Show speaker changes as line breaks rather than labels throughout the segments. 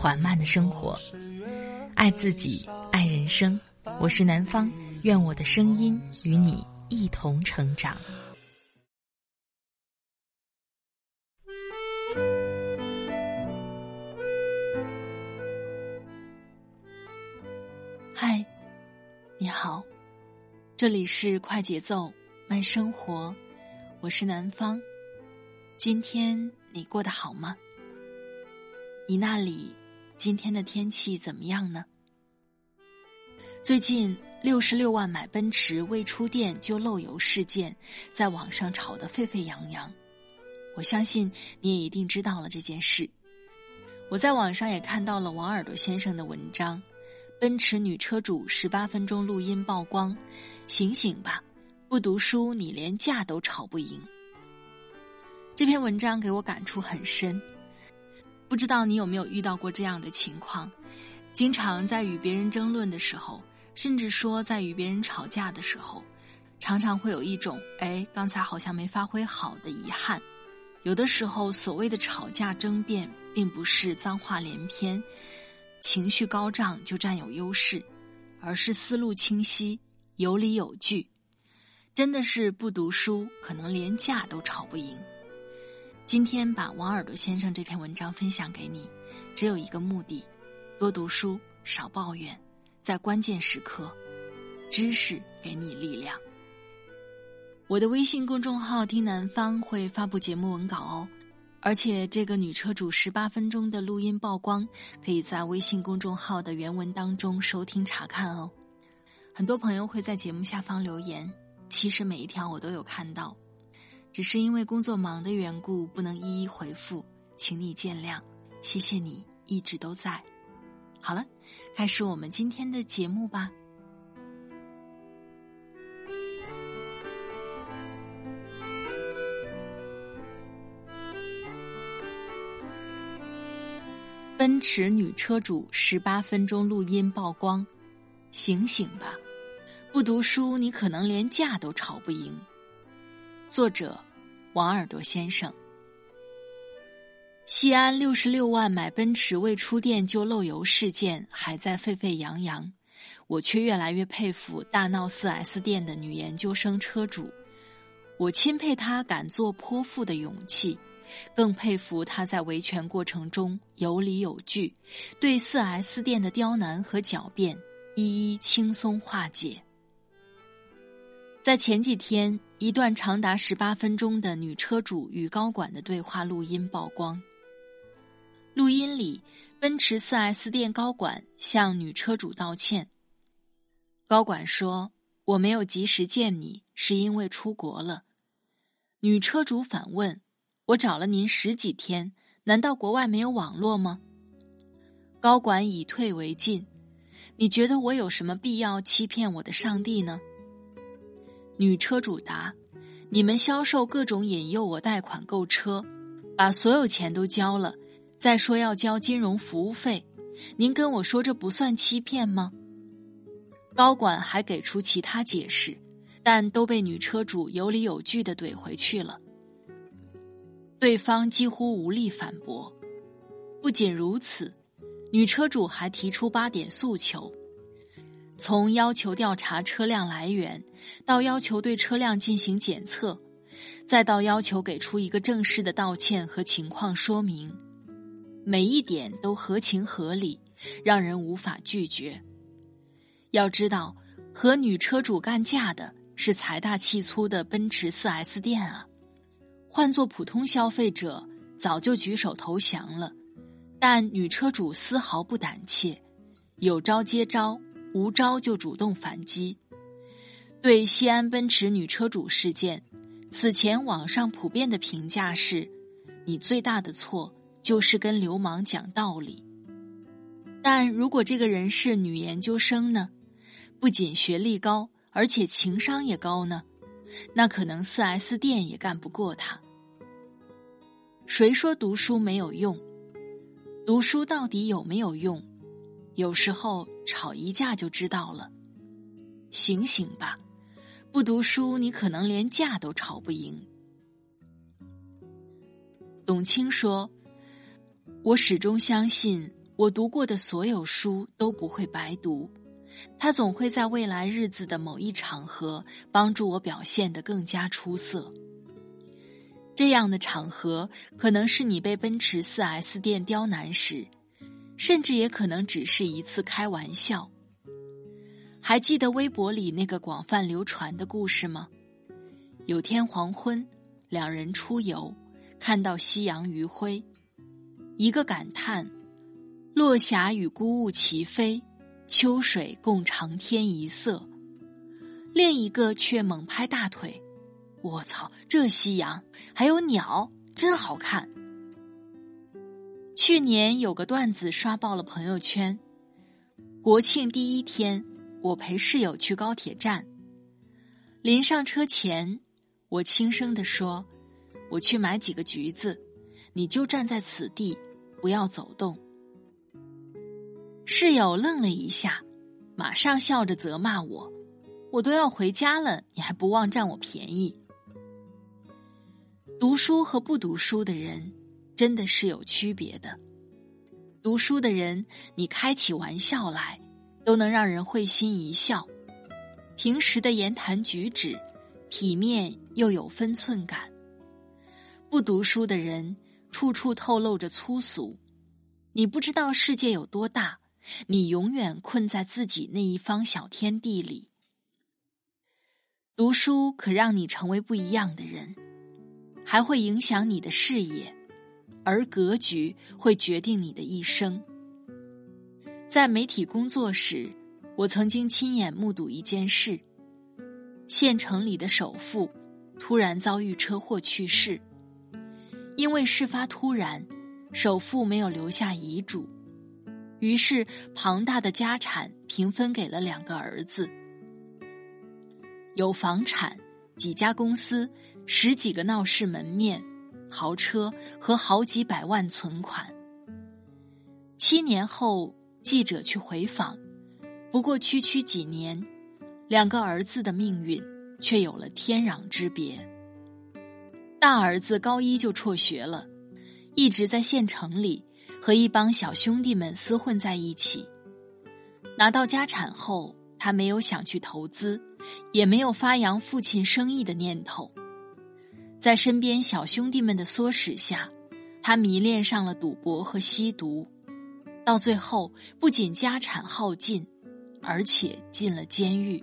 缓慢的生活，爱自己，爱人生。我是南方，愿我的声音与你一同成长。嗨，你好，这里是快节奏慢生活，我是南方。今天你过得好吗？你那里？今天的天气怎么样呢？最近六十六万买奔驰未出店就漏油事件在网上炒得沸沸扬扬，我相信你也一定知道了这件事。我在网上也看到了王耳朵先生的文章，奔驰女车主十八分钟录音曝光，醒醒吧，不读书你连架都吵不赢。这篇文章给我感触很深。不知道你有没有遇到过这样的情况？经常在与别人争论的时候，甚至说在与别人吵架的时候，常常会有一种“哎，刚才好像没发挥好的”遗憾。有的时候，所谓的吵架争辩，并不是脏话连篇、情绪高涨就占有优势，而是思路清晰、有理有据。真的是不读书，可能连架都吵不赢。今天把王耳朵先生这篇文章分享给你，只有一个目的：多读书，少抱怨，在关键时刻，知识给你力量。我的微信公众号“听南方”会发布节目文稿哦，而且这个女车主十八分钟的录音曝光，可以在微信公众号的原文当中收听查看哦。很多朋友会在节目下方留言，其实每一条我都有看到。只是因为工作忙的缘故，不能一一回复，请你见谅。谢谢你一直都在。好了，开始我们今天的节目吧。奔驰女车主十八分钟录音曝光，醒醒吧！不读书，你可能连架都吵不赢。作者：王耳朵先生。西安六十六万买奔驰未出店就漏油事件还在沸沸扬扬，我却越来越佩服大闹四 S 店的女研究生车主。我钦佩她敢做泼妇的勇气，更佩服她在维权过程中有理有据，对四 S 店的刁难和狡辩一一轻松化解。在前几天，一段长达十八分钟的女车主与高管的对话录音曝光。录音里，奔驰 4S 店高管向女车主道歉。高管说：“我没有及时见你，是因为出国了。”女车主反问：“我找了您十几天，难道国外没有网络吗？”高管以退为进：“你觉得我有什么必要欺骗我的上帝呢？”女车主答：“你们销售各种引诱我贷款购车，把所有钱都交了，再说要交金融服务费，您跟我说这不算欺骗吗？”高管还给出其他解释，但都被女车主有理有据的怼回去了。对方几乎无力反驳。不仅如此，女车主还提出八点诉求。从要求调查车辆来源，到要求对车辆进行检测，再到要求给出一个正式的道歉和情况说明，每一点都合情合理，让人无法拒绝。要知道，和女车主干架的是财大气粗的奔驰 4S 店啊，换做普通消费者早就举手投降了，但女车主丝毫不胆怯，有招接招。无招就主动反击。对西安奔驰女车主事件，此前网上普遍的评价是：你最大的错就是跟流氓讲道理。但如果这个人是女研究生呢？不仅学历高，而且情商也高呢？那可能四 S 店也干不过他。谁说读书没有用？读书到底有没有用？有时候吵一架就知道了。醒醒吧，不读书你可能连架都吵不赢。董卿说：“我始终相信，我读过的所有书都不会白读，它总会在未来日子的某一场合帮助我表现得更加出色。这样的场合可能是你被奔驰 4S 店刁难时，甚至也可能只是一次开玩笑。还记得微博里那个广泛流传的故事吗？有天黄昏，两人出游。”看到夕阳余晖，一个感叹：“落霞与孤鹜齐飞，秋水共长天一色。”另一个却猛拍大腿：“我操，这夕阳还有鸟，真好看！”去年有个段子刷爆了朋友圈。国庆第一天，我陪室友去高铁站，临上车前，我轻声地说。我去买几个橘子，你就站在此地，不要走动。室友愣了一下，马上笑着责骂我：“我都要回家了，你还不忘占我便宜？”读书和不读书的人真的是有区别的。读书的人，你开起玩笑来，都能让人会心一笑；平时的言谈举止，体面又有分寸感。不读书的人，处处透露着粗俗。你不知道世界有多大，你永远困在自己那一方小天地里。读书可让你成为不一样的人，还会影响你的视野，而格局会决定你的一生。在媒体工作时，我曾经亲眼目睹一件事：县城里的首富突然遭遇车祸去世。因为事发突然，首富没有留下遗嘱，于是庞大的家产平分给了两个儿子。有房产、几家公司、十几个闹市门面、豪车和好几百万存款。七年后，记者去回访，不过区区几年，两个儿子的命运却有了天壤之别。大儿子高一就辍学了，一直在县城里和一帮小兄弟们厮混在一起。拿到家产后，他没有想去投资，也没有发扬父亲生意的念头。在身边小兄弟们的唆使下，他迷恋上了赌博和吸毒，到最后不仅家产耗尽，而且进了监狱。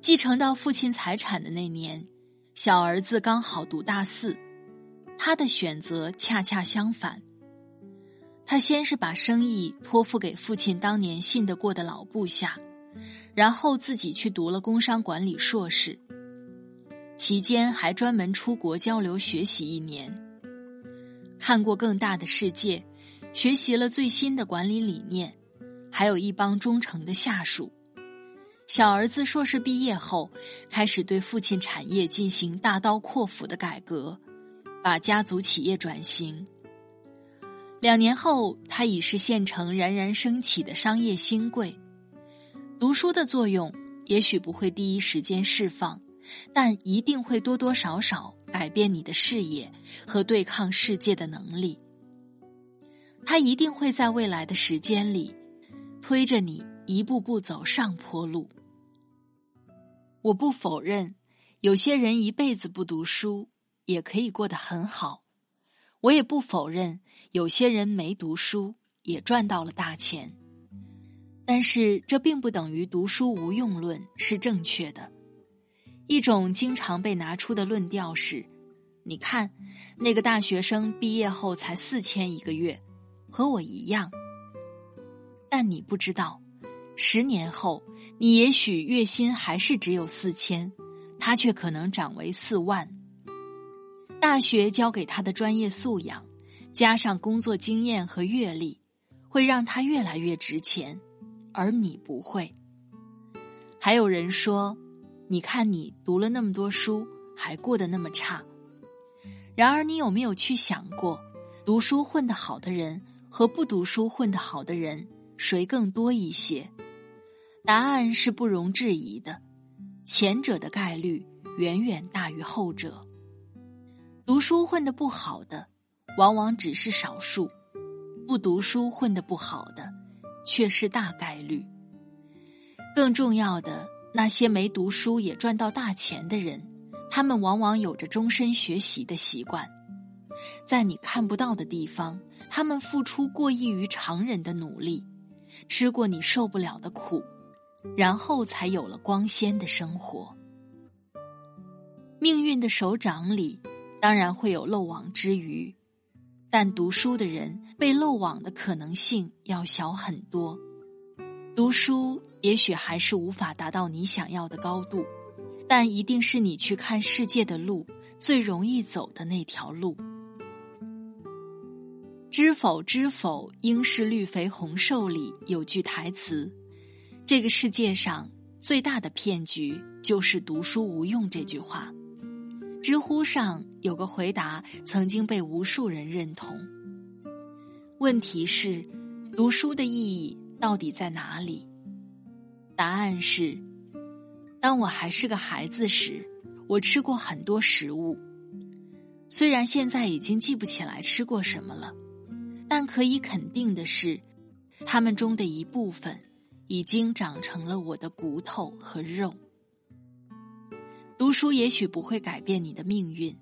继承到父亲财产的那年。小儿子刚好读大四，他的选择恰恰相反。他先是把生意托付给父亲当年信得过的老部下，然后自己去读了工商管理硕士，期间还专门出国交流学习一年，看过更大的世界，学习了最新的管理理念，还有一帮忠诚的下属。小儿子硕士毕业后，开始对父亲产业进行大刀阔斧的改革，把家族企业转型。两年后，他已是县城冉冉升起的商业新贵。读书的作用也许不会第一时间释放，但一定会多多少少改变你的视野和对抗世界的能力。他一定会在未来的时间里，推着你。一步步走上坡路。我不否认，有些人一辈子不读书也可以过得很好。我也不否认，有些人没读书也赚到了大钱。但是，这并不等于读书无用论是正确的。一种经常被拿出的论调是：你看，那个大学生毕业后才四千一个月，和我一样。但你不知道。十年后，你也许月薪还是只有四千，他却可能涨为四万。大学教给他的专业素养，加上工作经验和阅历，会让他越来越值钱，而你不会。还有人说，你看你读了那么多书，还过得那么差。然而，你有没有去想过，读书混得好的人和不读书混得好的人，谁更多一些？答案是不容置疑的，前者的概率远远大于后者。读书混得不好的，往往只是少数；不读书混得不好的，却是大概率。更重要的，那些没读书也赚到大钱的人。他们往往有着终身学习的习惯，在你看不到的地方，他们付出过异于常人的努力，吃过你受不了的苦，然后才有了光鲜的生活。命运的手掌里，当然会有漏网之鱼，但读书的人被漏网的可能性要小很多。读书也许还是无法达到你想要的高度。但一定是你去看世界的路最容易走的那条路。知否知否，应是绿肥红瘦里有句台词：“这个世界上最大的骗局就是读书无用。”这句话，知乎上有个回答曾经被无数人认同。问题是，读书的意义到底在哪里？答案是。当我还是个孩子时，我吃过很多食物。虽然现在已经记不起来吃过什么了，但可以肯定的是，它们中的一部分已经长成了我的骨头和肉。读书也许不会改变你的命运，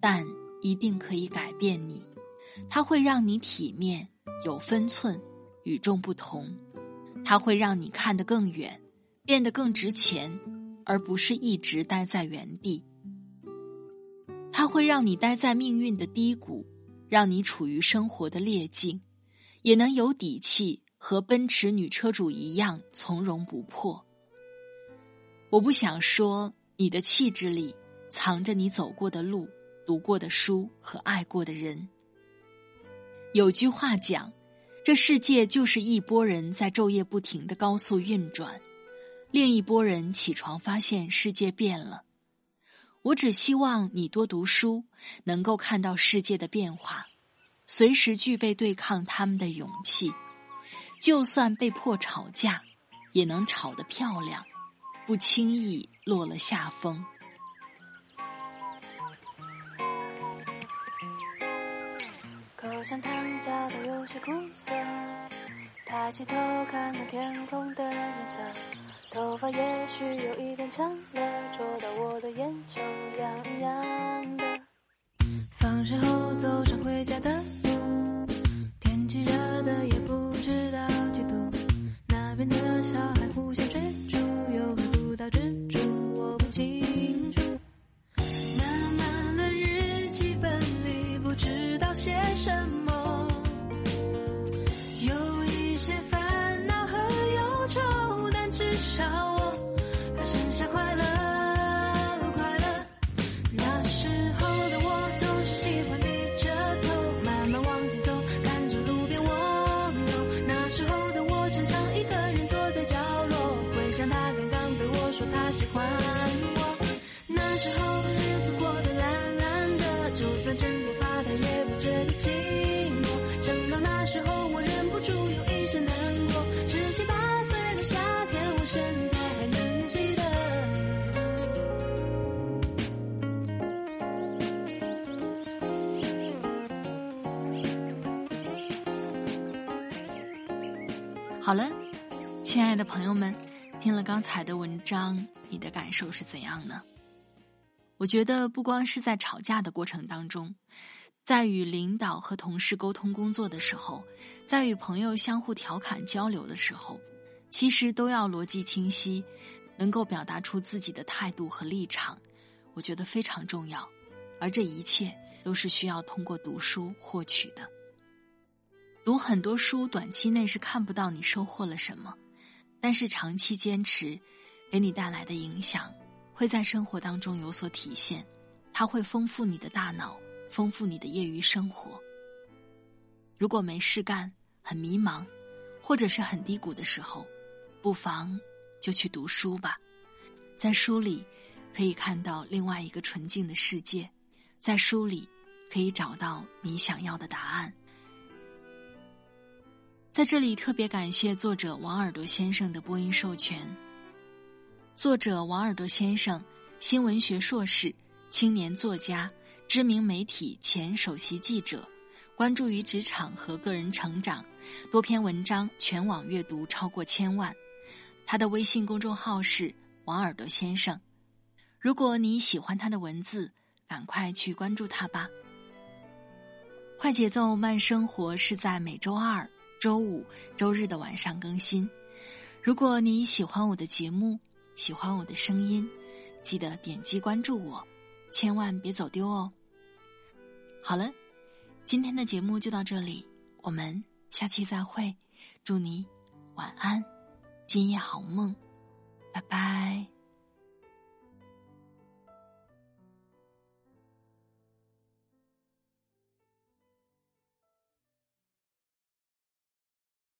但一定可以改变你。它会让你体面、有分寸、与众不同。它会让你看得更远。变得更值钱，而不是一直待在原地。它会让你待在命运的低谷，让你处于生活的劣境，也能有底气和奔驰女车主一样从容不迫。我不想说，你的气质里藏着你走过的路、读过的书和爱过的人。有句话讲，这世界就是一拨人在昼夜不停的高速运转。另一拨人起床，发现世界变了。我只希望你多读书，能够看到世界的变化，随时具备对抗他们的勇气。就算被迫吵架，也能吵得漂亮，不轻易落了下风。口香糖嚼得有些苦涩，抬起头看看天空的颜色。头发也许有一点长了，戳到我的眼球，痒痒的。放学后走上回家的好了，亲爱的朋友们，听了刚才的文章，你的感受是怎样呢？我觉得不光是在吵架的过程当中，在与领导和同事沟通工作的时候，在与朋友相互调侃交流的时候，其实都要逻辑清晰，能够表达出自己的态度和立场，我觉得非常重要。而这一切都是需要通过读书获取的。读很多书，短期内是看不到你收获了什么，但是长期坚持，给你带来的影响，会在生活当中有所体现。它会丰富你的大脑，丰富你的业余生活。如果没事干，很迷茫，或者是很低谷的时候，不妨就去读书吧。在书里，可以看到另外一个纯净的世界，在书里可以找到你想要的答案。在这里特别感谢作者王耳朵先生的播音授权。作者王耳朵先生，新闻学硕士，青年作家，知名媒体前首席记者，关注于职场和个人成长，多篇文章全网阅读超过千万。他的微信公众号是王耳朵先生。如果你喜欢他的文字，赶快去关注他吧。快节奏慢生活是在每周二、周五、周日的晚上更新。如果你喜欢我的节目，喜欢我的声音，记得点击关注我，千万别走丢哦。好了，今天的节目就到这里，我们下期再会，祝你晚安，今夜好梦，拜拜。